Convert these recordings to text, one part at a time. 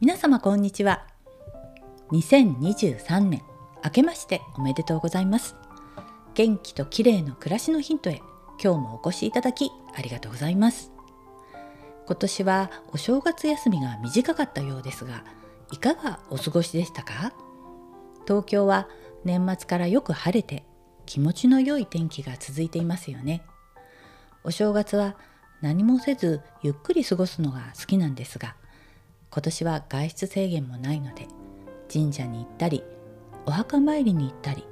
皆様こんにちは。2023年明けましておめでとうございます。元気と綺麗の暮らしのヒントへ今日もお越しいただきありがとうございます。今年はお正月休みが短かったようですがいかがお過ごしでしたか？東京は年末からよく晴れて気持ちの良い天気が続いていますよね。お正月は何もせずゆっくり過ごすのが好きなんですが今年は外出制限もないので神社に行ったりお墓参りに行ったり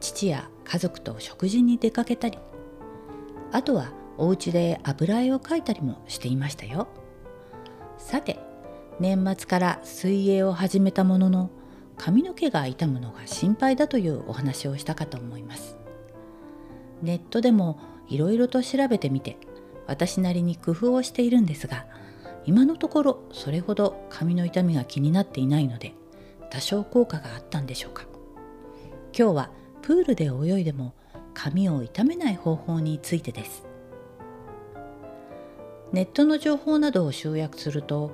父や家族と食事に出かけたりあとはお家で油絵を描いたりもしていましたよ。さて年末から水泳を始めたものの髪の毛が傷むのが心配だというお話をしたかと思います。ネットでもいろいろと調べてみて私なりに工夫をしているんですが今のところそれほど髪の痛みが気になっていないので多少効果があったんでしょうか。今日はプールで泳いでも髪を傷めない方法についてです。ネットの情報などを集約すると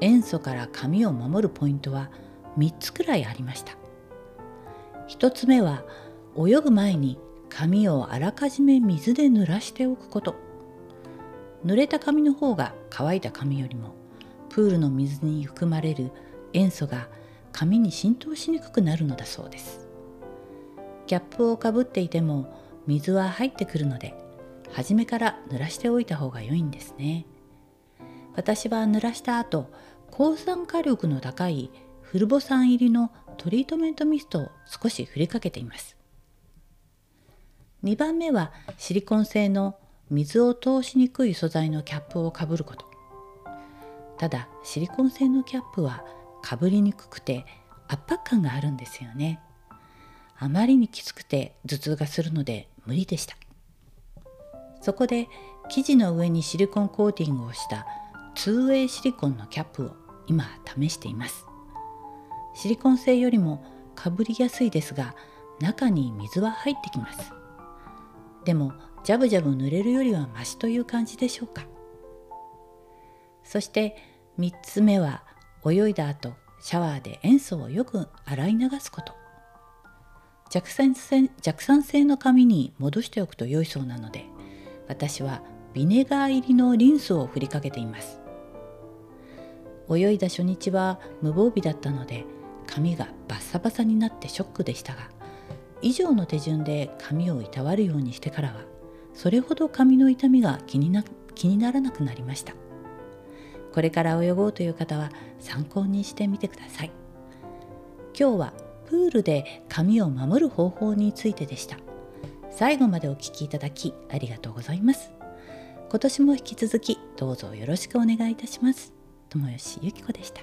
塩素から髪を守るポイントは3つくらいありました。1つ目は泳ぐ前に髪をあらかじめ水で濡らしておくこと。濡れた髪の方が乾いた髪よりもプールの水に含まれる塩素が髪に浸透しにくくなるのだそうです。キャップをかぶっていても水は入ってくるので初めから濡らしておいた方が良いんですね。私は濡らした後抗酸化力の高いフルボ酸入りのトリートメントミストを少し振りかけています。2番目はシリコン製の水を通しにくい素材のキャップをかぶること。ただシリコン製のキャップはかぶりにくくて圧迫感があるんですよね。あまりにきつくて頭痛がするので無理でした。そこで生地の上にシリコンコーティングをした 2way シリコンのキャップを今試しています。シリコン製よりもかぶりやすいですが中に水は入ってきます。でもジャブジャブ濡れるよりはマシという感じでしょうか？そして3つ目は泳いだ後シャワーで塩素をよく洗い流すこと。弱酸性弱酸性の紙に戻しておくと良いそうなので私はビネガー入りのリンスを振りかけています。泳いだ初日は無防備だったので髪がバッサバサになってショックでしたが以上の手順で髪をいたわるようにしてからはそれほど髪の痛みが気にな気にならなくなりました。これから泳ごうという方は参考にしてみてください。今日はプールで髪を守る方法についてでした。最後までお聴きいただきありがとうございます。今年も引き続きどうぞよろしくお願いいたします。友吉ゆき子でした。